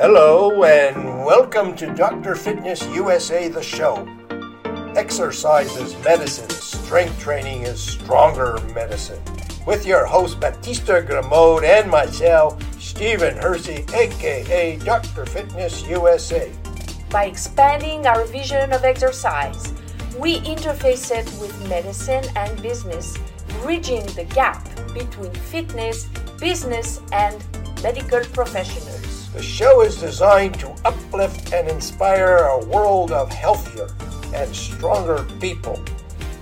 Hello, and welcome to Dr. Fitness USA, the show. Exercise is medicine, strength training is stronger medicine. With your host, Batista Gramode, and myself, Stephen Hersey, aka Dr. Fitness USA. By expanding our vision of exercise, we interface it with medicine and business, bridging the gap between fitness, business, and medical professionals. The show is designed to uplift and inspire a world of healthier and stronger people.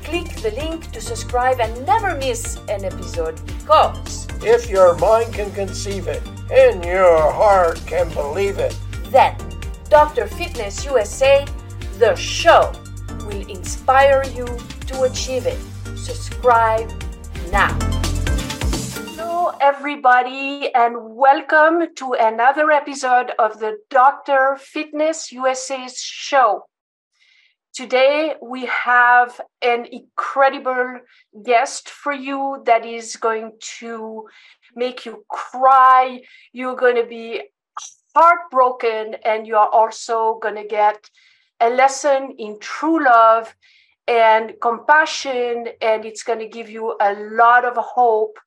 Click the link to subscribe and never miss an episode because if your mind can conceive it and your heart can believe it, then Dr. Fitness USA, the show, will inspire you to achieve it. Subscribe now. Hello, everybody, and welcome to another episode of the Dr. Fitness USA's show. Today, we have an incredible guest for you that is going to make you cry. You're going to be heartbroken, and you are also going to get a lesson in true love and compassion, and it's going to give you a lot of hope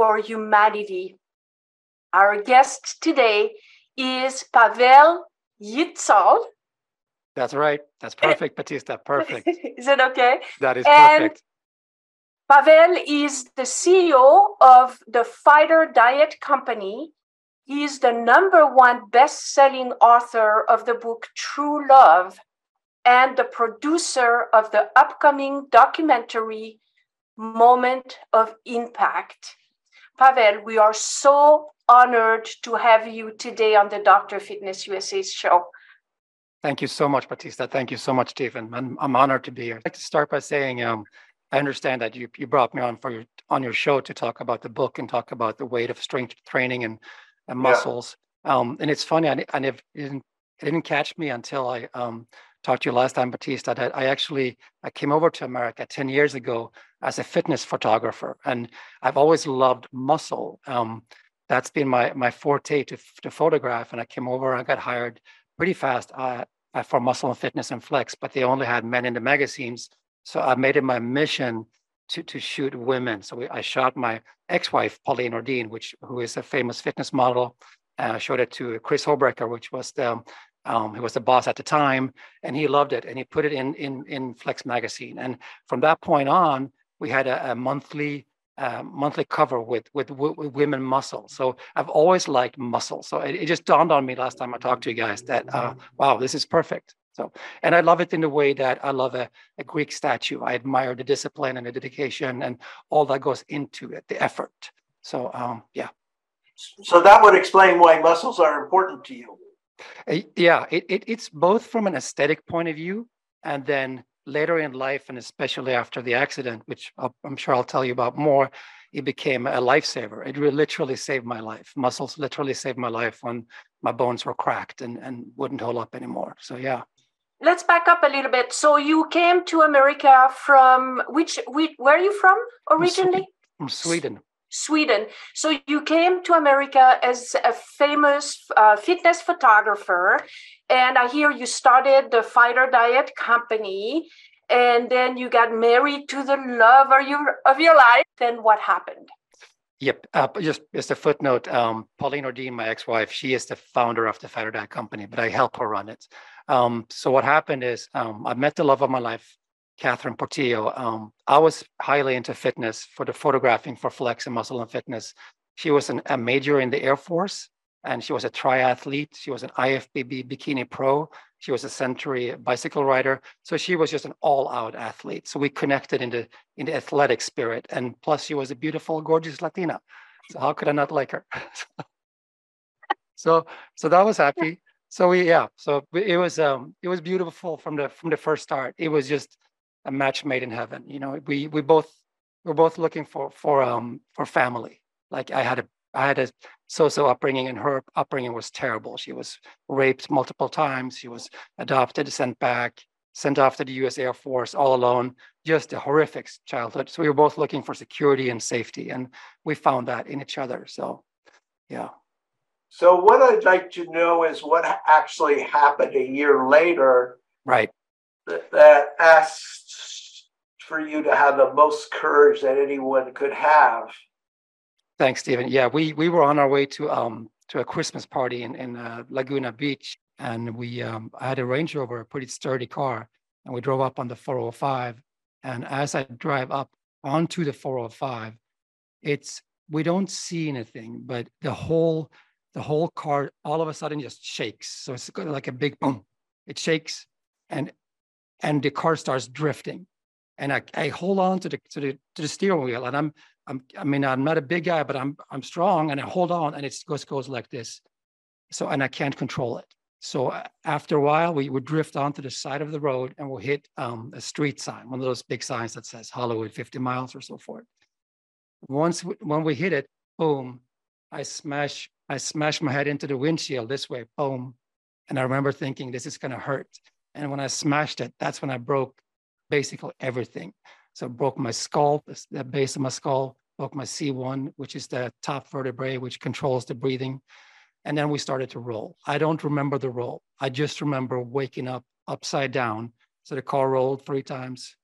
for humanity. Our guest today is Pavel Ythjall. That's right. That's perfect, Batista. Perfect. is it okay? That is and perfect. Pavel is the CEO of the Fighter Diet Company. He is the number one best selling author of the book True Love and the producer of the upcoming documentary Moment of Impact. Pavel, we are so honored to have you today on the Dr. Fitness USA show. Thank you so much, Batista. Thank you so much, Stephen. I'm, I'm honored to be here. I'd like to start by saying um, I understand that you, you brought me on for your on your show to talk about the book and talk about the weight of strength training and, and muscles. Yeah. Um, and it's funny, I, I didn't, it didn't catch me until I um, talked to you last time, Batista, that I actually I came over to America 10 years ago as a fitness photographer. And I've always loved muscle. Um, that's been my my forte to, to photograph. And I came over, I got hired pretty fast uh, for muscle and fitness and flex, but they only had men in the magazines. So I made it my mission to, to shoot women. So we, I shot my ex-wife, Pauline Nordin, which who is a famous fitness model. Uh, showed it to Chris Hobrecker, which was the um, he was the boss at the time, and he loved it, and he put it in in in Flex magazine. And from that point on, we had a, a monthly uh, monthly cover with, with, with women muscle. So I've always liked muscle. So it, it, just dawned on me last time I talked to you guys that uh, wow, this is perfect. So and I love it in the way that I love a, a Greek statue. I admire the discipline and the dedication and all that goes into it, the effort. So um, yeah. So that would explain why muscles are important to you. Uh, yeah, it, it, it's both from an aesthetic point of view and then later in life, and especially after the accident, which i am sure I'll tell you about more, it became a lifesaver. It literally saved my life. Muscles literally saved my life when my bones were cracked and, and wouldn't hold up anymore. So, yeah. Let's back up a little bit. So, you came to America from which, which where are you from originally? From Sweden. Sweden. So you came to America as a famous uh, fitness photographer, and I hear you started the Fighter Diet Company, and then you got married to the love of your of your life. Then what happened? Yep. Uh, just just a footnote. Um, Pauline Nordin, my ex-wife, she is the founder of the Fighter Diet Company, but I help her run it. Um, so what happened is um, I met the love of my life Catherine Portillo. Um, I was highly into fitness for the photographing for Flex and Muscle and Fitness. She was an, a major in the Air Force and she was a triathlete. She was an IFBB bikini pro. She was a century bicycle rider. So she was just an all-out athlete. So we connected in the in the athletic spirit. And plus she was a beautiful, gorgeous Latina. So how could I not like her? so so that was happy. So we yeah, so it was um it was beautiful from the from the first start. It was just a match made in heaven. You know, we we both we're both looking for for um for family. Like I had a I had a so-so upbringing, and her upbringing was terrible. She was raped multiple times. She was adopted, sent back, sent off to the U.S. Air Force all alone. Just a horrific childhood. So we were both looking for security and safety, and we found that in each other. So, yeah. So, what I'd like to know is what actually happened a year later. Right. That, asked for you to have the most courage that anyone could have. Thanks, Stephen. Yeah, we we were on our way to um to a Christmas party in in uh, Laguna Beach, and we um, I had a Range Rover, a pretty sturdy car, and we drove up on the 405. And as I drive up onto the 405, it's we don't see anything, but the whole the whole car all of a sudden just shakes. So it's like a big boom. It shakes, and and the car starts drifting. And I, I hold on to the to the to the steering wheel, and I'm I'm I mean I'm not a big guy, but I'm I'm strong, and I hold on, and it just goes like this. So and I can't control it. So uh, after a while, we would drift onto the side of the road and we'll hit um, a street sign, one of those big signs that says Hollywood 50 miles or so forth. Once we, when we hit it, boom, I smash I smash my head into the windshield this way, boom. And I remember thinking this is gonna hurt. And when I smashed it, that's when I broke basically everything. So broke my skull, the base of my skull, broke my C1, which is the top vertebrae, which controls the breathing. And then we started to roll. I don't remember the roll. I just remember waking up upside down. So the car rolled three times,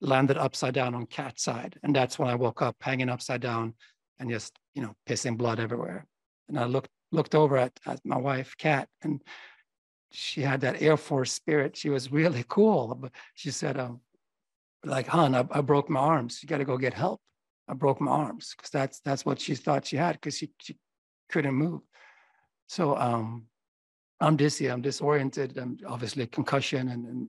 landed upside down on Kat side. And that's when I woke up hanging upside down and just, you know, pissing blood everywhere. And I looked looked over at, at my wife, Kat, and she had that Air Force spirit. She was really cool. She said, um, like, hon, I, I broke my arms. You got to go get help. I broke my arms because that's that's what she thought she had because she, she couldn't move. So um, I'm dizzy, I'm disoriented, I'm obviously concussion and, and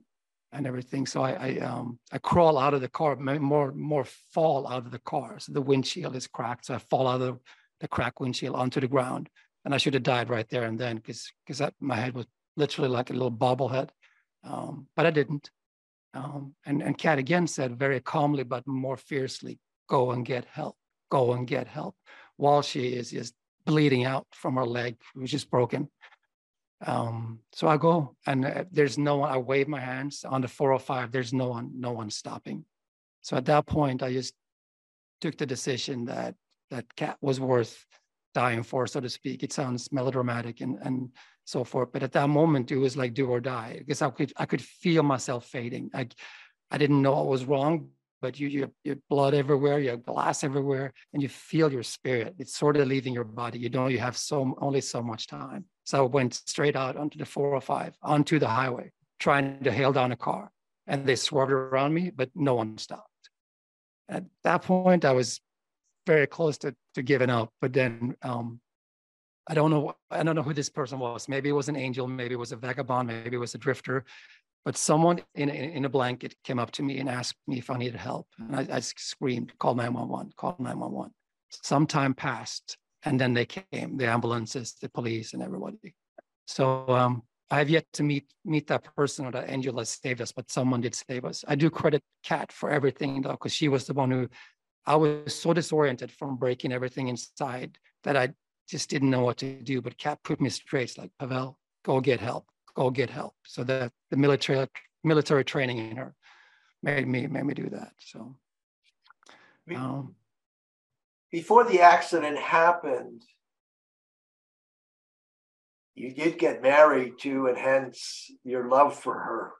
and everything. So I I, um, I crawl out of the car, more more fall out of the car. So the windshield is cracked. So I fall out of the cracked windshield onto the ground, and I should have died right there and then because because my head was literally like a little bobblehead, um, but I didn't. Um, and and Kat again said very calmly but more fiercely, "Go and get help. Go and get help." While she is just bleeding out from her leg, which is broken. Um, so I go and uh, there's no one, I wave my hands on the 405, there's no one, no one stopping. So at that point, I just took the decision that that Kat was worth dying for, so to speak. It sounds melodramatic and, and so forth. But at that moment, it was like do or die because I could I could feel myself fading. I I didn't know what was wrong, but you, you, you blood everywhere, you have glass everywhere, and you feel your spirit. It's sort of leaving your body. You know, you have so only so much time. So I went straight out onto the 405, onto the highway, trying to hail down a car. And they swerved around me, but no one stopped. At that point, I was very close to, to giving up. But then um, I don't know. I don't know who this person was. Maybe it was an angel. Maybe it was a vagabond. Maybe it was a drifter but someone in, in, in, a blanket came up to me and asked me if I needed help. And I, I screamed, call 911, call 911. Some time passed and then they came, the ambulances, the police and everybody. So um, I have yet to meet meet that person or that angel that saved us, but someone did save us. I do credit Kat for everything though, because she was the one who I was so disoriented from breaking everything inside that I just didn't know what to do. But Kat put me straight, like Pavel, go get help go get help. So that the military military training in her made me made me do that. So um, before the accident happened, you did get married to enhance your love for her.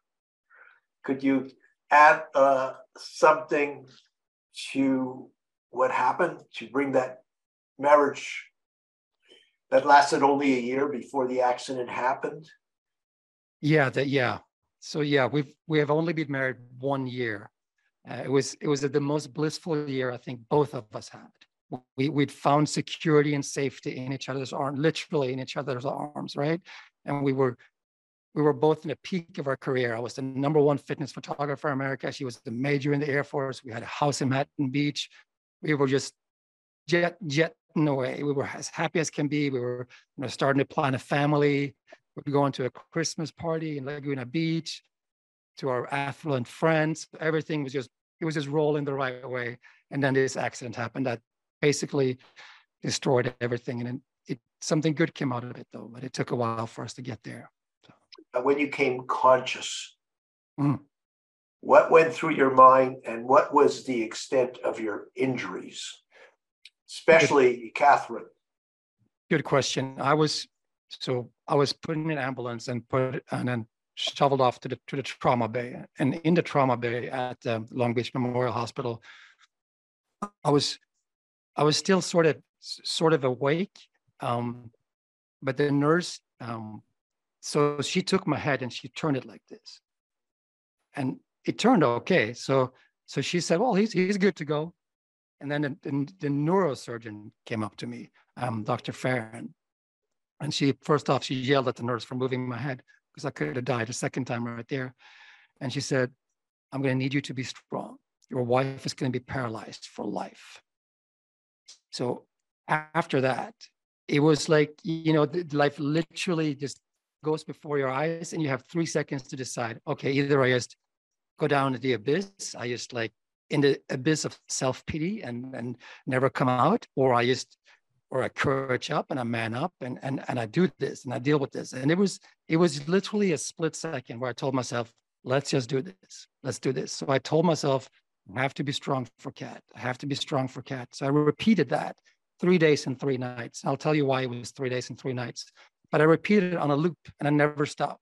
Could you add uh, something to what happened to bring that marriage that lasted only a year before the accident happened? Yeah, that yeah. So yeah, we've we have only been married one year. Uh, it was it was the most blissful year I think both of us had. We we'd found security and safety in each other's arms, literally in each other's arms, right? And we were we were both in the peak of our career. I was the number one fitness photographer in America. She was the major in the Air Force. We had a house in Manhattan Beach. We were just jet jetting away. We were as happy as can be. We were you know, starting to plan a family we go to a Christmas party in Laguna Beach to our affluent friends. Everything was just, it was just rolling the right way. And then this accident happened that basically destroyed everything. And it, something good came out of it though, but it took a while for us to get there. When you came conscious, mm. what went through your mind and what was the extent of your injuries, especially Catherine? Good question. I was so I was put in an ambulance and put and then shoveled off to the to the trauma bay. And in the trauma bay at um, Long Beach Memorial Hospital, I was I was still sort of sort of awake, um, but the nurse um, so she took my head and she turned it like this, and it turned okay. So so she said, "Well, he's he's good to go." And then the, the, neurosurgeon came up to me, um, Dr. Farron, and she first off she yelled at the nurse for moving my head because I could have died a second time right there. And she said, I'm going to need you to be strong. Your wife is going to be paralyzed for life. So after that, it was like, you know, life literally just goes before your eyes and you have three seconds to decide, okay, either I just go down to the abyss, I just like in the abyss of self-pity and, and never come out, or I just or I courage up and I man up and and and I do this and I deal with this. And it was it was literally a split second where I told myself, let's just do this. Let's do this. So I told myself, I have to be strong for Kat. I have to be strong for Kat. So I repeated that three days and three nights. I'll tell you why it was three days and three nights. But I repeated it on a loop and I never stopped.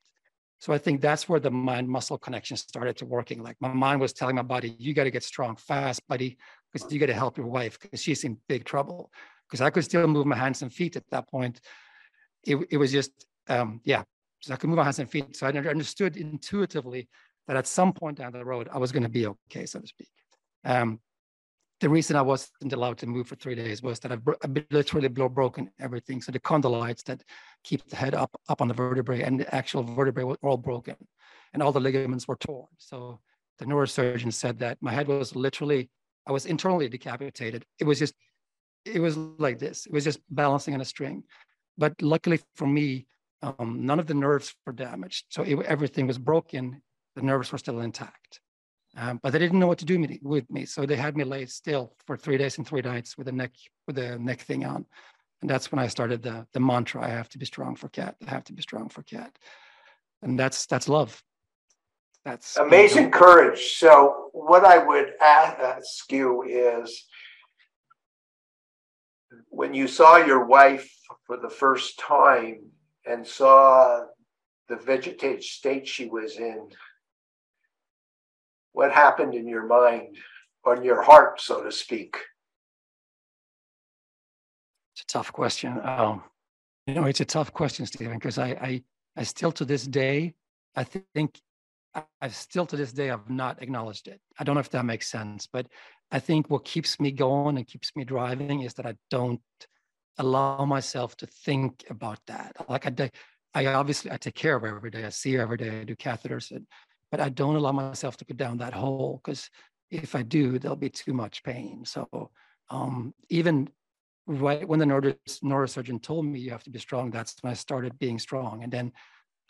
So I think that's where the mind muscle connection started to working. Like my mind was telling my body, you got to get strong fast, buddy, because you got to help your wife because she's in big trouble because I could still move my hands and feet at that point. It, it was just, um, yeah, so I could move my hands and feet. So I understood intuitively that at some point down the road, I was going to be okay, so to speak. Um, the reason I wasn't allowed to move for three days was that I've, I've literally broken everything. So the condylites that keep the head up up on the vertebrae and the actual vertebrae were all broken, and all the ligaments were torn. So the neurosurgeon said that my head was literally I was internally decapitated. It was just it was like this. It was just balancing on a string. But luckily for me, um, none of the nerves were damaged. So it, everything was broken. The nerves were still intact. Um, but they didn't know what to do with me. So they had me lay still for three days and three nights with the neck with the neck thing on. And that's when I started the, the mantra, I have to be strong for Kat. I have to be strong for Kat. And that's that's love. That's amazing courage. So what I would ask you is when you saw your wife for the first time and saw the vegetative state she was in, what happened in your mind, or in your heart, so to speak? It's a tough question. Um, you know, it's a tough question, Stephen, because I, I, I still to this day, I think I still to this day I've not acknowledged it. I don't know if that makes sense, but I think what keeps me going and keeps me driving is that I don't allow myself to think about that. Like I, I obviously I take care of her every day. I see her every day. I do catheters, but I don't allow myself to go down that hole because if I do, there'll be too much pain. So um, even right when the neuro, neurosurgeon told me you have to be strong, that's when I started being strong, and then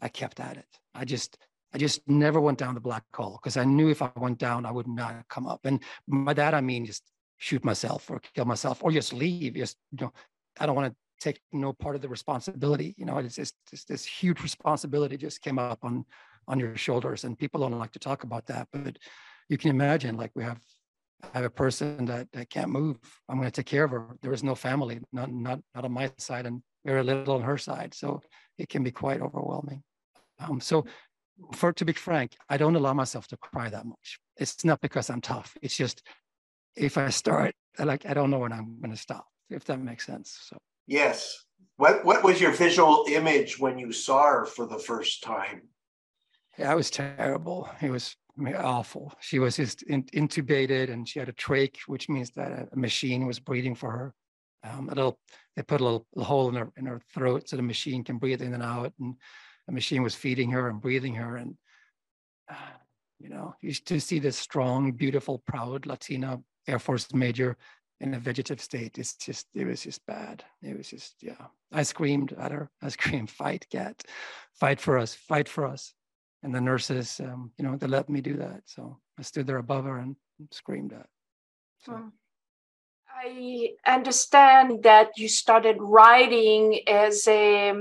I kept at it. I just I just never went down the black hole because I knew if I went down, I would not come up. And by that I mean just shoot myself or kill myself or just leave. Just you know, I don't want to take no part of the responsibility. You know, it's just, just this huge responsibility just came up on on your shoulders, and people don't like to talk about that. But you can imagine, like we have I have a person that, that can't move. I'm going to take care of her. There is no family, not not not on my side, and very little on her side. So it can be quite overwhelming. Um, so for to be frank, I don't allow myself to cry that much. It's not because I'm tough. It's just if I start, like I don't know when I'm going to stop. If that makes sense. So yes. What what was your visual image when you saw her for the first time? Yeah, it was terrible. It was awful. She was just in, intubated, and she had a trach, which means that a machine was breathing for her. Um, a little, they put a little hole in her in her throat so the machine can breathe in and out, and the machine was feeding her and breathing her. And, uh, you know, used to see this strong, beautiful, proud Latina Air Force major in a vegetative state. It's just, it was just bad. It was just, yeah. I screamed at her. I screamed, fight, Kat, fight for us, fight for us. And the nurses, um, you know, they let me do that. So I stood there above her and screamed at. So. Hmm. I understand that you started writing as a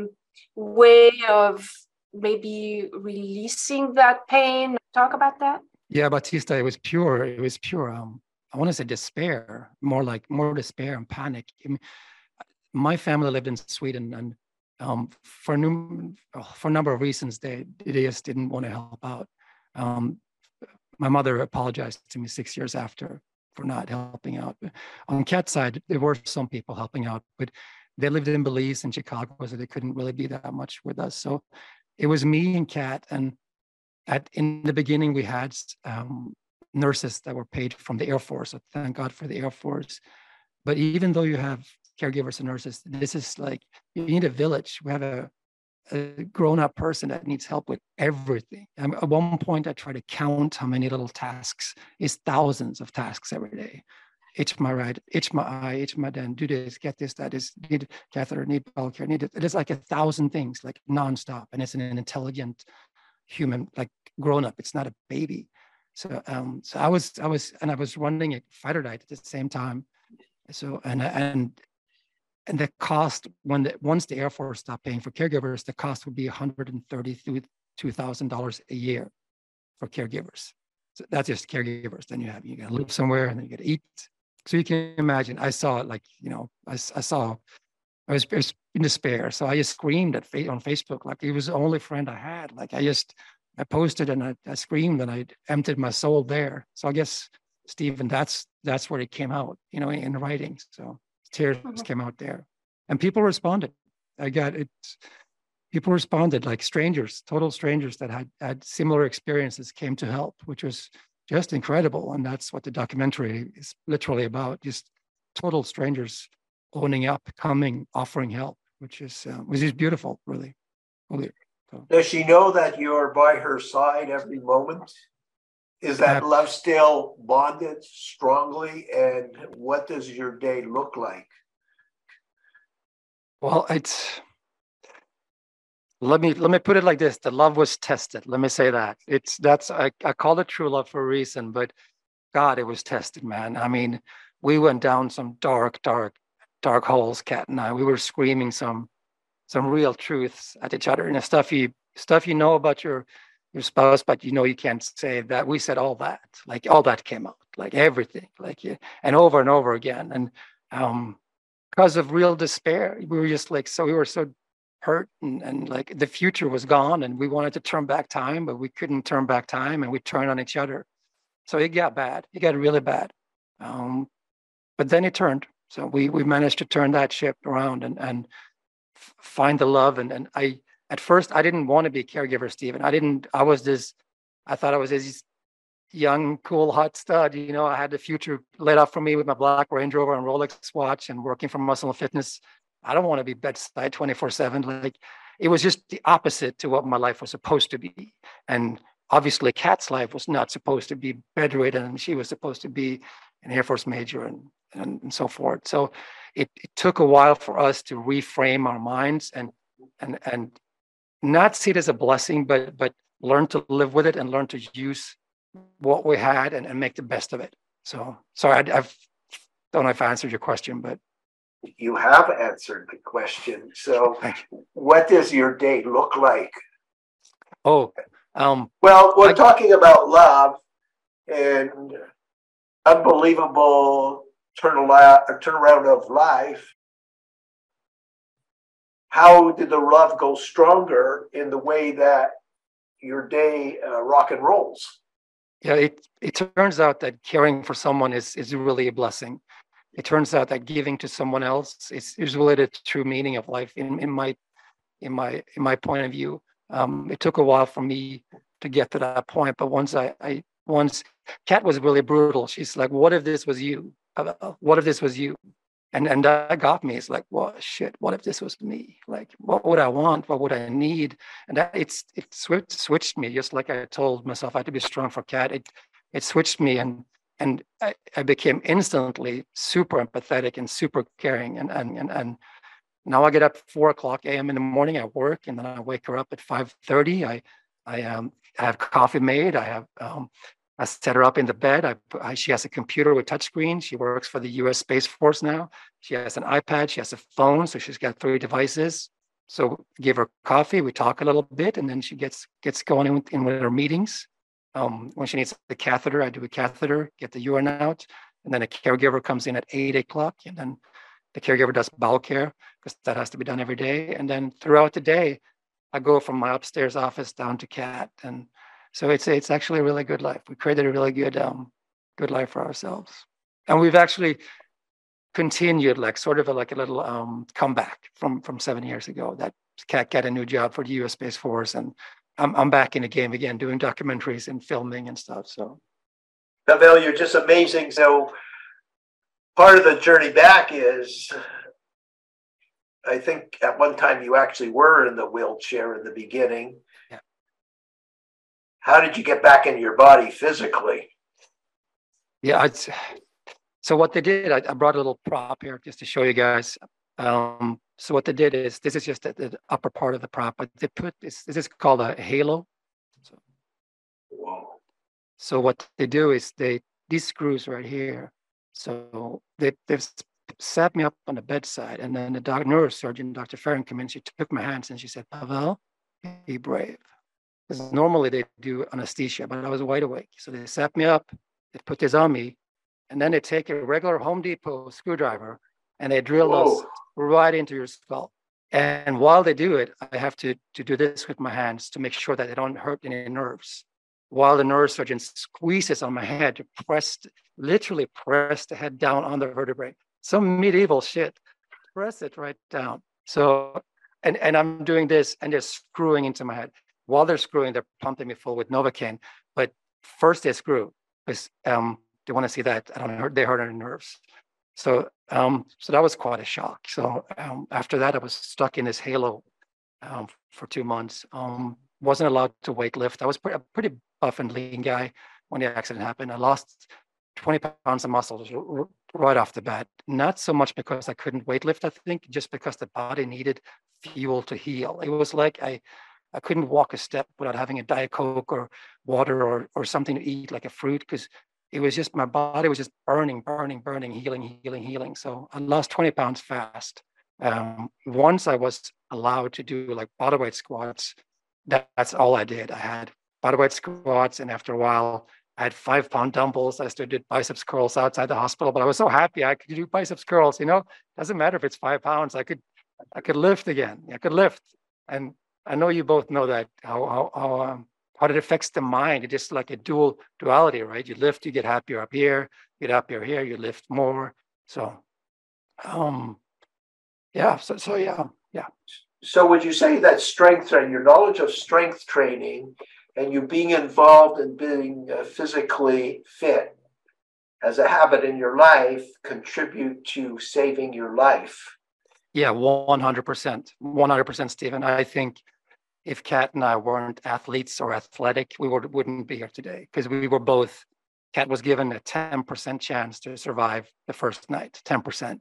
way of maybe releasing that pain? Talk about that. Yeah, Batista, it was pure. It was pure. Um, I want to say despair, more like more despair and panic. I mean, my family lived in Sweden, and um, for, num- for a number of reasons, they, they just didn't want to help out. Um, my mother apologized to me six years after for not helping out. On Kat's side, there were some people helping out, but they lived in Belize and Chicago, so they couldn't really be that much with us. So it was me and Kat, and at in the beginning we had um, nurses that were paid from the Air Force. So thank God for the Air Force. But even though you have caregivers and nurses, this is like you need a village. We have a, a grown-up person that needs help with everything. And at one point, I tried to count how many little tasks. It's thousands of tasks every day. Itch my right, itch my eye, itch my den, do this, get this, that is, need catheter, need bowel care, need it. It is like a thousand things, like nonstop. And it's an intelligent human, like grown up. It's not a baby. So um, so I was I was and I was running a fighter diet at the same time. So and and and the cost when the once the Air Force stopped paying for caregivers, the cost would be $132,000 a year for caregivers. So that's just caregivers. Then you have you got to live somewhere and then you got to eat. So you can imagine. I saw it like you know I, I saw I was, I was in despair. So I just screamed at on Facebook like he was the only friend I had. Like I just I posted and I, I screamed and I emptied my soul there. So I guess Stephen, that's that's where it came out, you know, in writing. So tears mm-hmm. came out there, and people responded. I got it. People responded like strangers, total strangers that had had similar experiences came to help, which was just incredible. And that's what the documentary is literally about: just total strangers owning up, coming, offering help, which is uh, which is beautiful, really. really. Does she know that you're by her side every moment? Is that love still bonded strongly? And what does your day look like? Well, it's let me let me put it like this: the love was tested. Let me say that it's that's I, I call it true love for a reason, but God, it was tested, man. I mean, we went down some dark, dark, dark holes, Kat and I. We were screaming some some real truths at each other and the stuff you stuff you know about your your spouse, but you know you can't say that. We said all that, like all that came out, like everything, like yeah, and over and over again. And um, because of real despair, we were just like so we were so hurt and, and like the future was gone and we wanted to turn back time, but we couldn't turn back time and we turned on each other. So it got bad. It got really bad. Um, but then it turned. So we we managed to turn that ship around and and find the love. And, and I, at first, I didn't want to be a caregiver, Stephen. I didn't, I was this, I thought I was this young, cool, hot stud. You know, I had the future laid out for me with my black Range Rover and Rolex watch and working for Muscle and Fitness. I don't want to be bedside 24 7. Like it was just the opposite to what my life was supposed to be. And obviously, Kat's life was not supposed to be bedridden. She was supposed to be an Air Force major and, and, and so forth. So it, it took a while for us to reframe our minds and and and not see it as a blessing, but but learn to live with it and learn to use what we had and, and make the best of it. So sorry, I, I've don't know if I answered your question, but you have answered the question. So what does your day look like? Oh, um, well, we're I, talking about love and unbelievable turn turnaround of life, how did the love go stronger in the way that your day uh, rock and rolls? Yeah, it, it turns out that caring for someone is, is really a blessing. It turns out that giving to someone else is, is really the true meaning of life in, in my in my in my point of view. Um, it took a while for me to get to that point, but once I, I once Kat was really brutal. She's like, "What if this was you? what if this was you? And and that got me. It's like, well, shit. What if this was me? Like, what would I want? What would I need? And that it's it switched switched me. Just like I told myself, I had to be strong for Kat. It it switched me, and and I, I became instantly super empathetic and super caring. And and and and now I get up four o'clock a.m. in the morning. I work, and then I wake her up at five thirty. I I um have coffee made. I have um, I set her up in the bed. I, I, she has a computer with touchscreen. She works for the U.S. Space Force now. She has an iPad. She has a phone, so she's got three devices. So give her coffee. We talk a little bit, and then she gets gets going in in with her meetings. Um, when she needs the catheter, I do a catheter, get the urine out, and then a caregiver comes in at eight o'clock, and then the caregiver does bowel care because that has to be done every day. And then throughout the day, I go from my upstairs office down to Kat. And so it's it's actually a really good life. We created a really good um, good life for ourselves. And we've actually continued like sort of a, like a little um, comeback from from seven years ago. That Kat got a new job for the U.S. Space Force, and I'm I'm back in the game again, doing documentaries and filming and stuff. So, Pavel, you're just amazing. So, part of the journey back is, I think at one time you actually were in the wheelchair in the beginning. How did you get back into your body physically? Yeah, it's, so what they did, I, I, brought a little prop here just to show you guys. Um, so what they did is this is just the, the, upper part of the prop, but they put this. This is called a halo. So, Whoa. so what they do is they these screws right here. So they they've sat me up on the bedside, and then the doc, neurosurgeon, Dr. Farron, came in. She took my hands and she said, "Pavel, be brave." Because normally they do anesthesia, but I was wide awake. So they sat me up, they put this on me, and then they take a regular Home Depot screwdriver and they drill Whoa. us right into your skull. And while they do it, I have to, to do this with my hands to make sure that they don't hurt any nerves. While the neurosurgeon squeezes on my head to press, literally press the head down on the vertebrae. Some medieval shit. Press it right down. So, and, and I'm doing this and they're screwing into my head. While they're screwing, they're pumping me full with Novocaine. But first they screw because um, they want to see that I don't hurt, they hurt our nerves. So, um, so that was quite a shock. So um, after that, I was stuck in this halo um, for two months. Um, wasn't allowed to weight lift. I was pretty, a pretty buff and lean guy when the accident happened. I lost 20 pounds of muscle right off the bat. Not so much because I couldn't weight lift, I think, just because the body needed fuel to heal. It was like I, I couldn't walk a step without having a Diet Coke or water or, or something to eat like a fruit because it was just my body was just burning, burning, burning, healing, healing, healing. So I lost 20 pounds fast. Um, once I was allowed to do like bodyweight squats, that, that's all I did. I had bodyweight squats, and after a while, I had five pound dumbbells. I still did biceps curls outside the hospital, but I was so happy I could do biceps curls. You know, doesn't matter if it's five pounds. I could, I could lift again. I could lift, and I know you both know that how how, how um, how it affects the mind. It's just like a dual duality, right? You lift, you get happier up here, you get happier here, you lift more. So, um, yeah. So, so yeah, yeah. So, would you say that strength and your knowledge of strength training and you being involved in being uh, physically fit as a habit in your life contribute to saving your life? Yeah, 100%. 100%, Stephen. I think if Kat and I weren't athletes or athletic, we would, wouldn't be here today because we were both. Kat was given a 10% chance to survive the first night, 10%.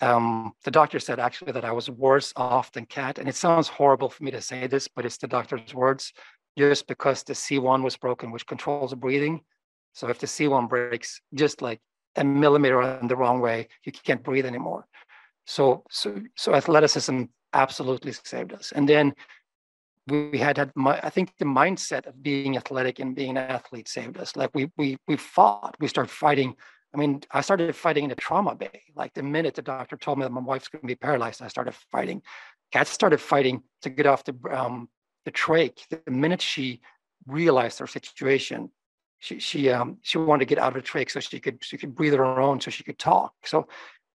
Um, the doctor said actually that I was worse off than Kat. And it sounds horrible for me to say this, but it's the doctor's words just because the C1 was broken, which controls the breathing. So if the C1 breaks just like a millimeter in the wrong way, you can't breathe anymore. So, so, so athleticism absolutely saved us. And then we had had my, I think the mindset of being athletic and being an athlete saved us. Like we we we fought, we started fighting. I mean, I started fighting in the trauma bay. Like the minute the doctor told me that my wife's going to be paralyzed, I started fighting. Kat started fighting to get off the um, the trach. The minute she realized her situation, she she um she wanted to get out of the trach so she could she could breathe on her own, so she could talk. So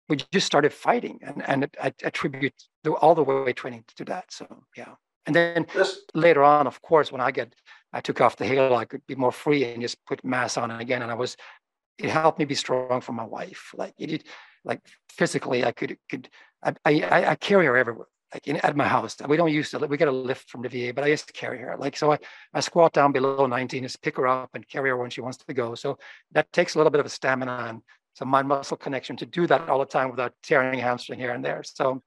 we just started fighting, and and I attribute all the way training to that. So yeah. And then this, later on, of course, when I get, I took off the halo, I could be more free and just put mass on again. And I was, it helped me be strong for my wife. Like it, did, like physically, I could, could, I, I, I carry her everywhere. Like in, at my house, we don't use to. We get a lift from the VA, but I used to carry her. Like so, I, I squat down below 19, just pick her up and carry her when she wants to go. So that takes a little bit of a stamina and some mind muscle connection to do that all the time without tearing hamstring here and there. So,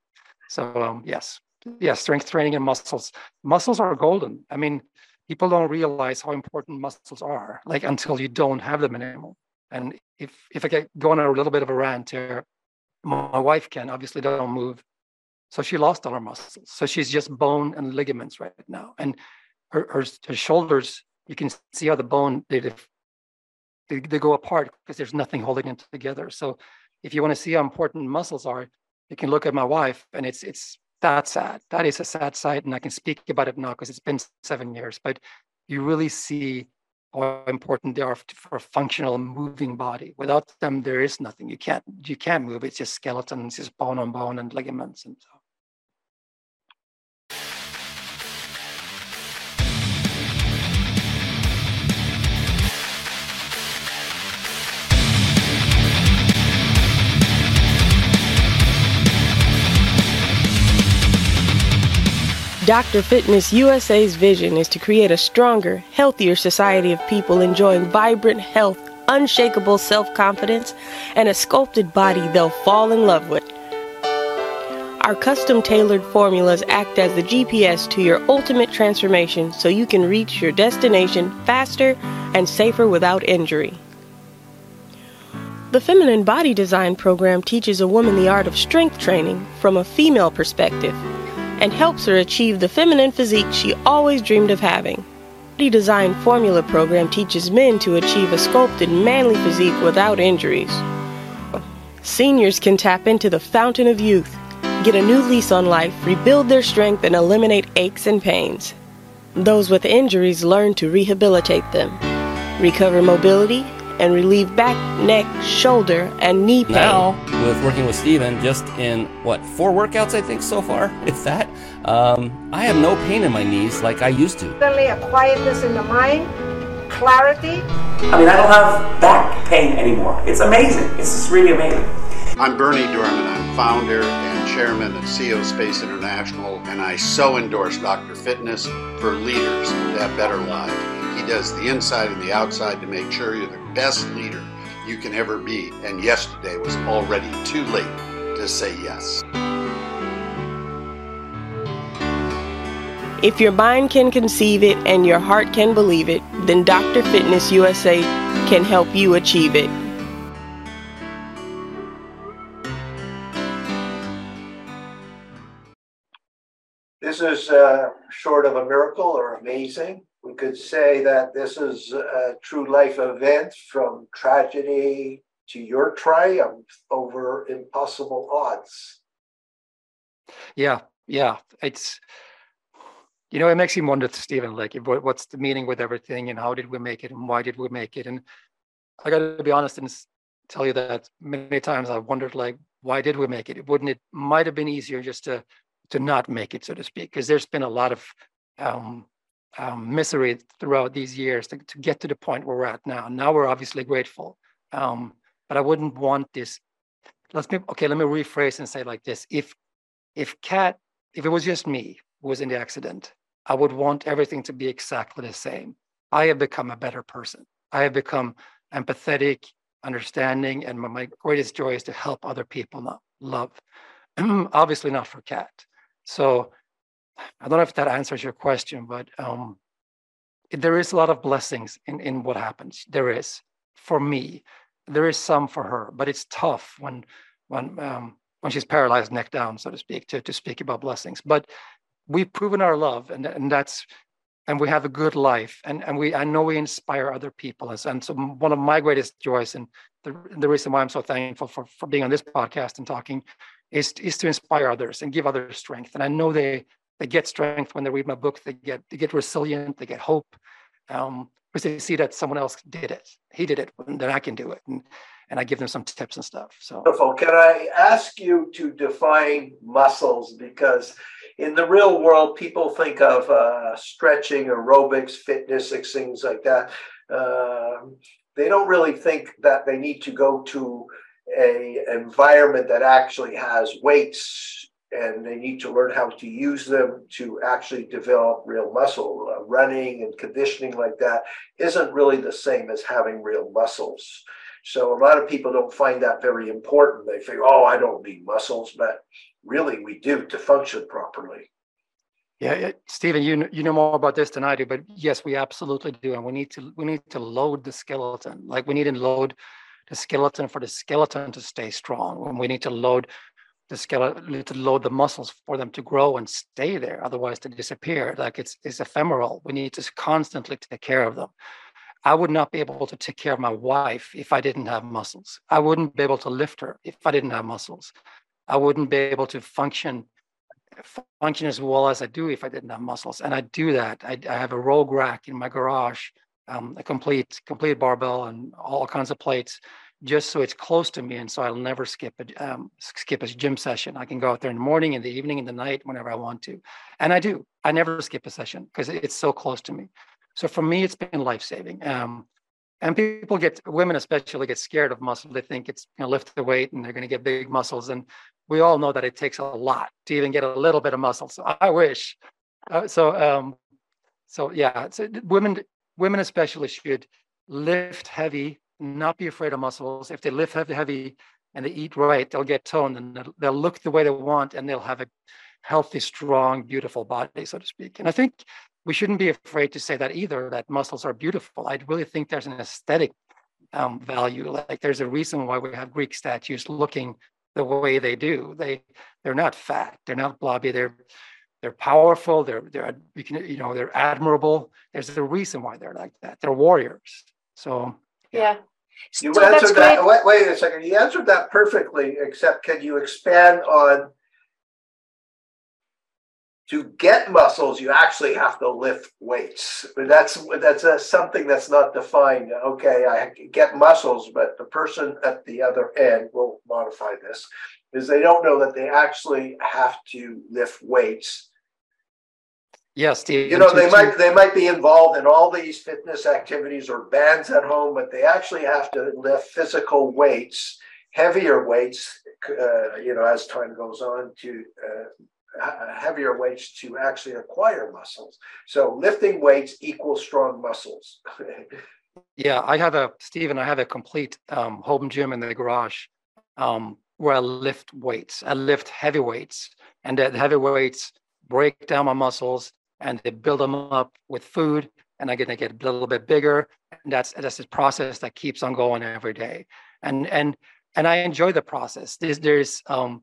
so um, yes yeah, strength training and muscles. Muscles are golden. I mean, people don't realize how important muscles are, like until you don't have them anymore. And if if I get going on a little bit of a rant here, my wife can obviously don't move, so she lost all her muscles. So she's just bone and ligaments right now, and her her, her shoulders. You can see how the bone they, they they go apart because there's nothing holding them together. So if you want to see how important muscles are, you can look at my wife and it's it's that sad. That is a sad sight, and I can speak about it now because it's been seven years. But you really see how important they are for a functional moving body. Without them, there is nothing. You can't you can't move. It's just skeleton, it's just bone on bone and ligaments and so. Dr. Fitness USA's vision is to create a stronger, healthier society of people enjoying vibrant health, unshakable self confidence, and a sculpted body they'll fall in love with. Our custom tailored formulas act as the GPS to your ultimate transformation so you can reach your destination faster and safer without injury. The Feminine Body Design program teaches a woman the art of strength training from a female perspective and helps her achieve the feminine physique she always dreamed of having. The Design Formula program teaches men to achieve a sculpted manly physique without injuries. Seniors can tap into the fountain of youth, get a new lease on life, rebuild their strength, and eliminate aches and pains. Those with injuries learn to rehabilitate them, recover mobility, and relieve back, neck, shoulder, and knee pain. Now, with working with Steven, just in what, four workouts, I think, so far, if that, um, I have no pain in my knees like I used to. Suddenly, a quietness in the mind, clarity. I mean, I don't have back pain anymore. It's amazing. It's just really amazing. I'm Berny Dohrmann. I'm founder and chairman of CEO Space International, and I so endorse Dr. Fitness for leaders to have better lives. He does the inside and the outside to make sure you're the best leader you can ever be. And yesterday was already too late to say yes. If your mind can conceive it and your heart can believe it, then Dr. Fitness USA can help you achieve it. This is uh, short of a miracle or amazing. We could say that this is a true life event from tragedy to your triumph over impossible odds. Yeah, yeah. It's, you know, it makes you wonder, Stephen, like, what's the meaning with everything and how did we make it and why did we make it? And I got to be honest and tell you that many times I've wondered, like, why did we make it? Wouldn't it might have been easier just to to not make it, so to speak, because there's been a lot of um, um, misery throughout these years to, to, get to the point where we're at now. Now we're obviously grateful, um, but I wouldn't want this. Let's me okay. Let me rephrase and say like this: If if Kat, if it was just me who was in the accident, I would want everything to be exactly the same. I have become a better person. I have become empathetic, understanding, and my, my greatest joy is to help other people not love. obviously not for Kat. So I don't know if that answers your question, but um, there is a lot of blessings in, in what happens. There is for me. There is some for her, but it's tough when when um, when she's paralyzed neck down, so to speak, to, to speak about blessings. But we've proven our love, and, and that's and we have a good life, and and we I know we inspire other people, and, and so one of my greatest joys, and the, the reason why I'm so thankful for for being on this podcast and talking, is is to inspire others and give others strength. And I know they they get strength when they read my book. They get they get resilient. They get hope um, because they see that someone else did it. He did it, and then I can do it. And and I give them some tips and stuff. So Wonderful. Can I ask you to define muscles because in the real world, people think of uh, stretching, aerobics, fitness, things like that. Uh, they don't really think that they need to go to a environment that actually has weights and they need to learn how to use them to actually develop real muscle. Uh, running and conditioning like that isn't really the same as having real muscles. So a lot of people don't find that very important. They think, "Oh, I don't need muscles," but really we do to function properly. Yeah, Stephen, you you know more about this than I do, but yes, we absolutely do, and we need to we need to load the skeleton. Like we need to load the skeleton for the skeleton to stay strong. And we need to load the skeleton to load the muscles for them to grow and stay there otherwise they disappear. Like it's it's ephemeral. We need to constantly take care of them. I would not be able to take care of my wife if i didn't have muscles. I wouldn't be able to lift her if i didn't have muscles. I wouldn't be able to function function as well as I do if I didn't have muscles. And I do that. I, I have a rogue rack in my garage, um, a complete complete barbell and all kinds of plates, just so it's close to me, and so I'll never skip a um, skip a gym session. I can go out there in the morning, in the evening, in the night, whenever I want to, and I do. I never skip a session because it's so close to me. So for me, it's been life saving. Um, and people get women especially get scared of muscle. They think it's you know lift the weight and they're going to get big muscles, and we all know that it takes a lot to even get a little bit of muscle. So I wish. Uh, so um, so yeah, so women women especially should lift heavy, not be afraid of muscles. If they lift heavy, heavy and they eat right, they'll get toned and they'll, they'll look the way they want and they'll have a healthy, strong, beautiful body, so to speak. And I think we shouldn't be afraid to say that either, that muscles are beautiful. I really think there's an aesthetic um, value. Like there's a reason why we have Greek statues looking the way they do. They they're not fat, they're not blobby, they're they're powerful, they're they're you know, they're admirable. There's a reason why they're like that. They're warriors. So yeah. yeah. You so answered that. Wait, wait a second. You answered that perfectly. Except, can you expand on to get muscles, you actually have to lift weights. But That's that's uh, something that's not defined. Okay, I get muscles, but the person at the other end will modify this. Is they don't know that they actually have to lift weights. Yes, Steve. You know, they might they might be involved in all these fitness activities or bands at home, but they actually have to lift physical weights, heavier weights. Uh, you know, as time goes on to uh, heavier weights to actually acquire muscles. So lifting weights equals strong muscles. yeah, I have a Stephen. I have a complete um, home gym in the garage um, where I lift weights. I lift heavy weights, and the heavy weights break down my muscles and they build them up with food, and I get to get a little bit bigger. And that's that's a process that keeps on going every day. And and and I enjoy the process. There's there's um,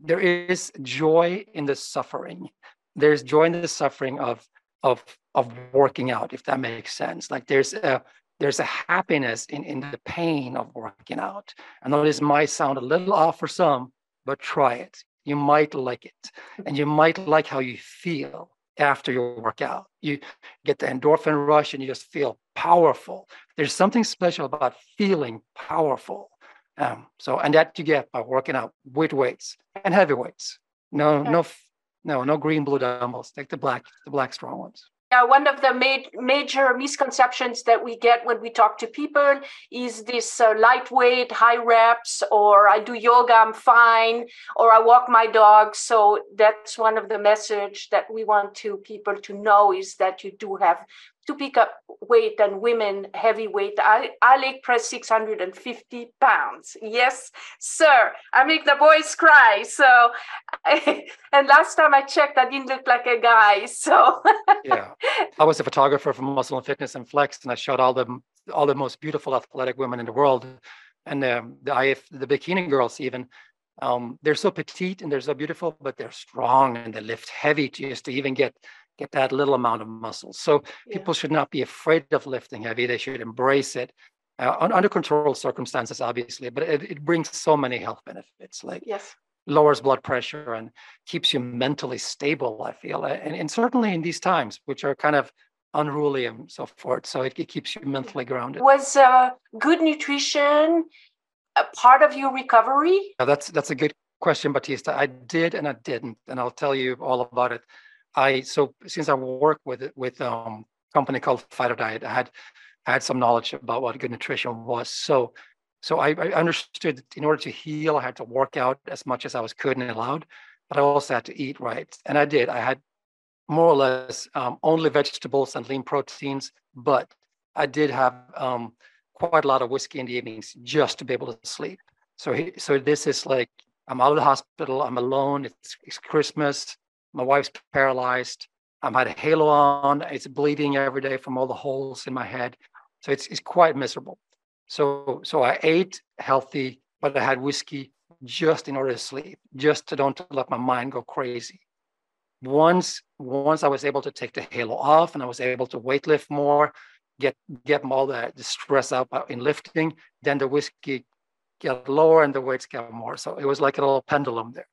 there is joy in the suffering. There's joy in the suffering of of of working out, if that makes sense. Like there's a there's a happiness in, in the pain of working out. I know this might sound a little off for some, but try it. You might like it. And you might like how you feel after your workout. You get the endorphin rush and you just feel powerful. There's something special about feeling powerful. Um, so, and that you get by working out with weights and heavy weights. No, okay. no, no, no green blue dumbbells. Take the black, the black strong ones. Yeah, one of the ma- major misconceptions that we get when we talk to people is this uh, lightweight, high reps, or I do yoga, I'm fine, or I walk my dog. So that's one of the message that we want to people to know is that you do have to pick up weight and women heavy weight. I, I leg press 650 pounds. Yes, sir. I make the boys cry. So, and last time I checked, I didn't look like a guy. So, yeah, I was a photographer for Muscle and Fitness and Flex, and I shot all the all the most beautiful athletic women in the world, and um, the IF, the bikini girls even. Um, they're so petite and they're so beautiful, but they're strong and they lift heavy just to even get get that little amount of muscle. So yeah. people should not be afraid of lifting heavy. They should embrace it uh, under controlled circumstances, obviously, but it, it brings so many health benefits like yes. lowers blood pressure and keeps you mentally stable, I feel. And, and certainly in these times, which are kind of unruly and so forth. So it, it keeps you mentally grounded. Was uh, good nutrition a part of your recovery? Yeah, that's that's a good question, Batista. I did and I didn't, and I'll tell you all about it. I so since I work with with um company called Fighter Diet, I had I had some knowledge about what good nutrition was. So so I, I understood that in order to heal, I had to work out as much as I was could and allowed, but I also had to eat right, and I did. I had more or less um, only vegetables and lean proteins, but I did have um, quite a lot of whiskey in the evenings just to be able to sleep. So he, so this is like I'm out of the hospital. I'm alone. It's, it's Christmas. My wife's paralyzed. I'm had a halo on. It's bleeding every day from all the holes in my head. So it's, it's quite miserable. So, so I ate healthy, but I had whiskey just in order to sleep, just to don't let my mind go crazy. Once, once I was able to take the halo off and I was able to weight lift more, get get all the, the stress out uh, in lifting, then the whiskey get lower and the weights get more. So it was like a little pendulum there.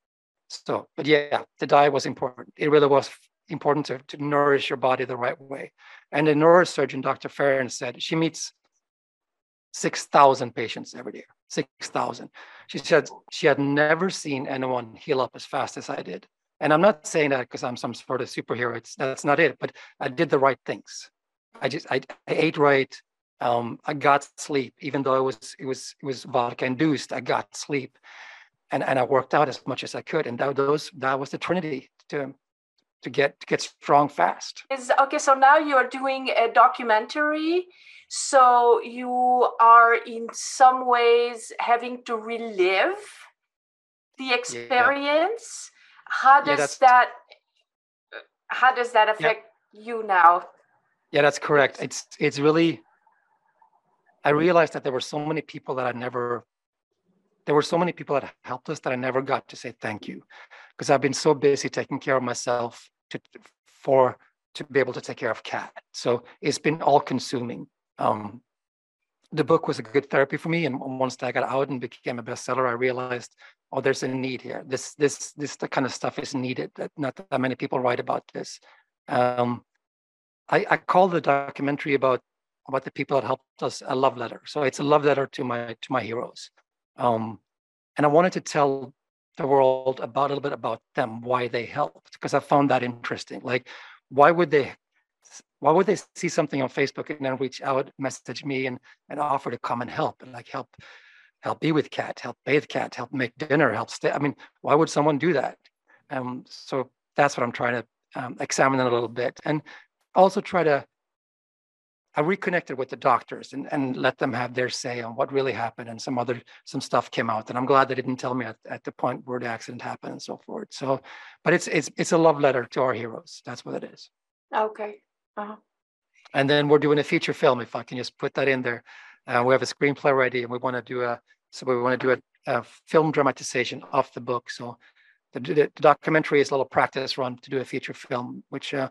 So, but yeah, the diet was important. It really was important to, to nourish your body the right way. And the neurosurgeon, Dr. Farron, said she meets 6,000 patients every year, 6,000. She said she had never seen anyone heal up as fast as I did. And I'm not saying that because I'm some sort of superhero. It's that's not it. But I did the right things. I just I, I ate right. Um, I got sleep, even though it was it was it was vodka induced. I got sleep, and and I worked out as much as I could. And that those that was the trinity to to get to get strong fast. Is okay. So now you are doing a documentary. So you are in some ways having to relive the experience. Yeah how does yeah, that how does that affect yeah. you now yeah that's correct it's it's really i realized that there were so many people that i never there were so many people that helped us that i never got to say thank you because i've been so busy taking care of myself to for to be able to take care of Kat so it's been all consuming um the book was a good therapy for me and once I got out and became a bestseller i realized oh, there's a need here. This this this kind of stuff is needed. That not that many people write about this. Um, I, I call the documentary about about the people that helped us a love letter. So it's a love letter to my to my heroes. Um, and I wanted to tell the world about a little bit about them, why they helped, because I found that interesting. Like, why would they why would they see something on Facebook and then reach out, message me, and and offer to come and help and like help help be with Kat, help bathe Kat, help make dinner, help stay. I mean, why would someone do that? Um, so that's what I'm trying to um, examine a little bit, and also try to. I reconnected with the doctors and, and let them have their say on what really happened, and some other some stuff came out, and I'm glad they didn't tell me at, at the point where the accident happened and so forth. So, but it's it's it's a love letter to our heroes. That's what it is. Okay. Uh-huh. And then we're doing a feature film, if I can just put that in there. Uh, we have a screenplay ready, and we want to do a so we want to do a, a film dramatization of the book. So the, the, the, documentary is a little practice run to do a feature film, which uh,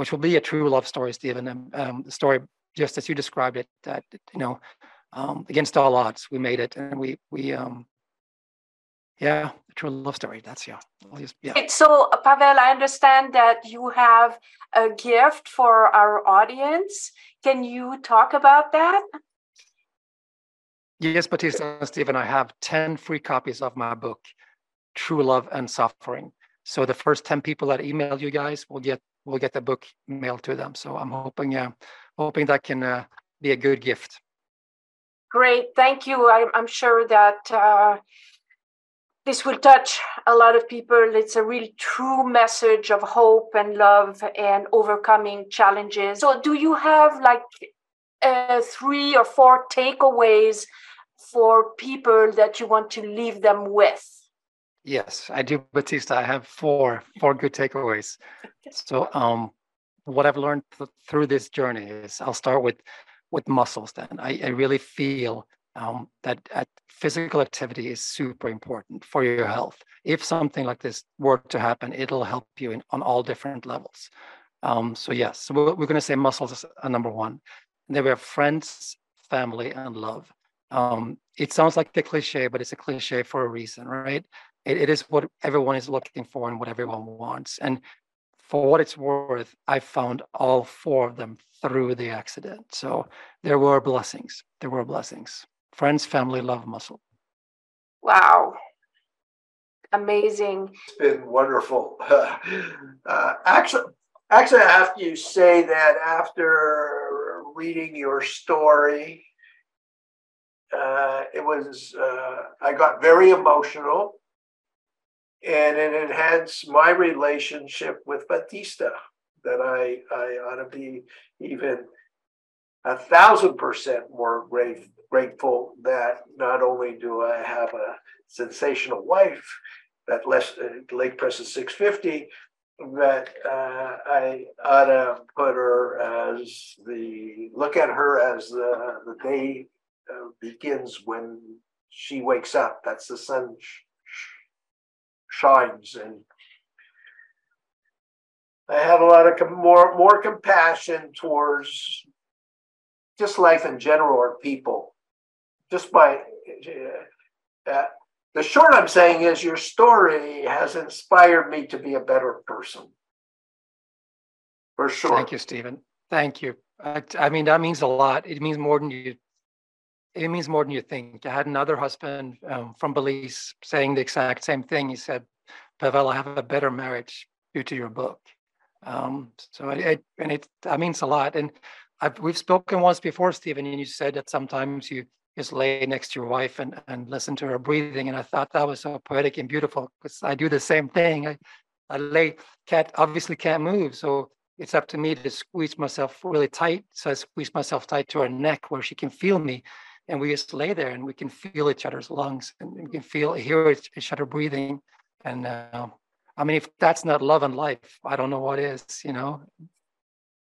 which will be a true love story, Stephen. And um, the story, just as you described it, that you know, um, against all odds, we made it, and we we um, yeah, a true love story. That's yeah. Just, yeah. So Pavel, I understand that you have a gift for our audience. Can you talk about that? Yes, Batista and Stephen, I have 10 free copies of my book, True Love and Suffering. So the first 10 people that email you guys will get will get the book mailed to them. So I'm hoping uh, hoping that can uh, be a good gift. Great, thank you. I, I'm sure that uh, this will touch a lot of people. It's a really true message of hope and love and overcoming challenges. So, do you have like uh, three or four takeaways for people that you want to leave them with? Yes, I do, Batista. I have four four good takeaways. So, um, what I've learned th- through this journey is I'll start with with muscles. Then I, I really feel um, that at physical activity is super important for your health. If something like this were to happen, it'll help you in, on all different levels. Um, so yes, so we're, we're going to say muscles is a number one. And then we have friends, family, and love. Um, it sounds like a cliche, but it's a cliche for a reason, right? It, it is what everyone is looking for and what everyone wants. And for what it's worth, I found all four of them through the accident. So there were blessings. There were blessings. Friends, family, love, muscle. Wow. Amazing. It's been wonderful. uh, actually, actually, I have to say that after reading your story, uh, it was uh, I got very emotional, and it enhanced my relationship with Batista. That I I ought to be even a thousand percent more grateful that not only do I have a sensational wife that less uh, Lake Preston 650, but uh, I ought to put her as the look at her as the the day uh, begins when she wakes up. That's the sun shines, and I have a lot of com- more more compassion towards just life in general or people, just by uh, the short I'm saying is your story has inspired me to be a better person. For sure. Thank you, Stephen. Thank you. I, I mean, that means a lot. It means more than you. It means more than you think. I had another husband um, from Belize saying the exact same thing. He said, "Pavel, I have a better marriage due to your book." Um, so it, it, and it that means a lot. And I've, we've spoken once before, Stephen, and you said that sometimes you just lay next to your wife and, and listen to her breathing. And I thought that was so poetic and beautiful because I do the same thing. I, I lay, Kat obviously can't move. So it's up to me to squeeze myself really tight. So I squeeze myself tight to her neck where she can feel me. And we just lay there and we can feel each other's lungs and we can feel, hear each other breathing. And uh, I mean, if that's not love and life, I don't know what is, you know?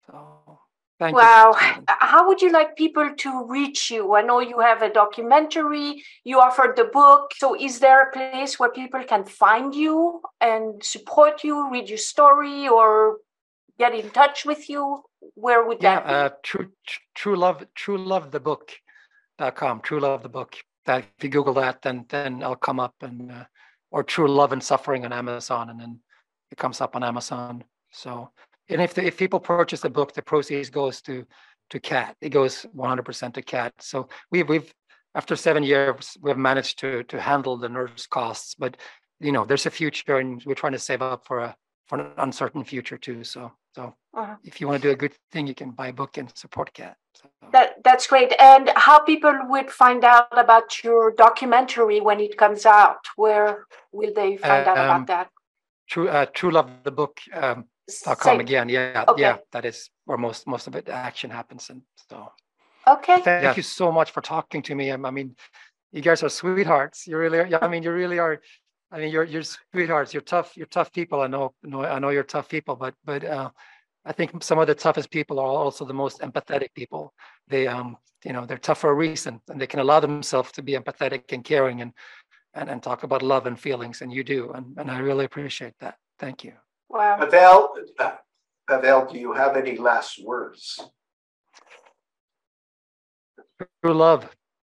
So Thank wow. You. How would you like people to reach you? I know you have a documentary, you offered the book. So, is there a place where people can find you and support you, read your story, or get in touch with you? Where would yeah, that be? Uh, true, true love, true love the book.com, true love the book. That if you Google that, then then I'll come up and uh, or true love and suffering on Amazon, and then it comes up on Amazon. So and if the, if people purchase the book, the proceeds goes to to Kat. It goes 100% to Kat. So we've we've after seven years we've managed to to handle the nurse costs, but you know there's a future, and we're trying to save up for a for an uncertain future too. So so uh-huh. if you want to do a good thing, you can buy a book and support Kat. So. That that's great. And how people would find out about your documentary when it comes out? Where will they find um, out about um, that? True, uh, True Love the book. Um, com again. Yeah, okay. yeah, that is where most most of it action happens. And so, okay. Thank yeah. you so much for talking to me. I mean, you guys are sweethearts. You really, are, I mean, you really are. I mean, you're you're sweethearts. You're tough. You're tough people. I know. know I know you're tough people. But but uh, I think some of the toughest people are also the most empathetic people. They um you know they're tough for a reason, and they can allow themselves to be empathetic and caring and and and talk about love and feelings. And you do. And and I really appreciate that. Thank you. Wow. Pavel, Pavel, do you have any last words? True love,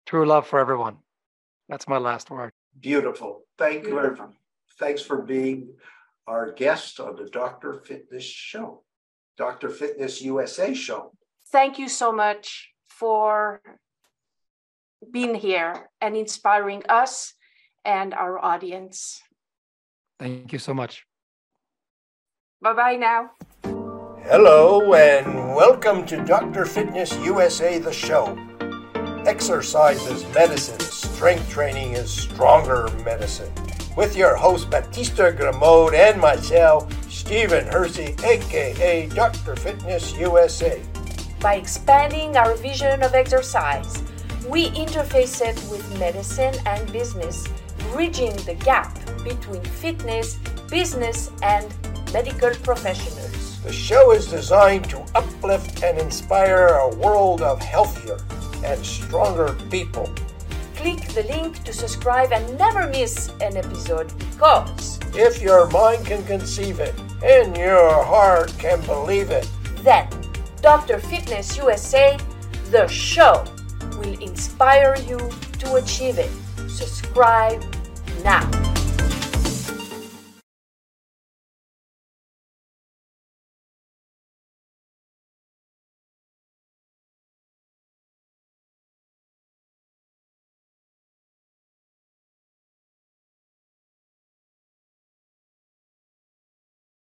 true love for everyone. That's my last word. Beautiful. Thank you. Beautiful. Thanks for being our guest on the Dr. Fitness Show, Dr. Fitness USA Show. Thank you so much for being here and inspiring us and our audience. Thank you so much. Bye bye now. Hello, and welcome to Dr. Fitness USA, the show. Exercise is medicine, strength training is stronger medicine. With your host, Batista Gremaud, and myself, Stephen Hersey, aka Dr. Fitness USA. By expanding our vision of exercise, we interface it with medicine and business, bridging the gap between fitness, business, and medical professionals. The show is designed to uplift and inspire a world of healthier and stronger people. Click the link to subscribe and never miss an episode because if your mind can conceive it and your heart can believe it, then Dr. Fitness USA, the show, will inspire you to achieve it. Subscribe now.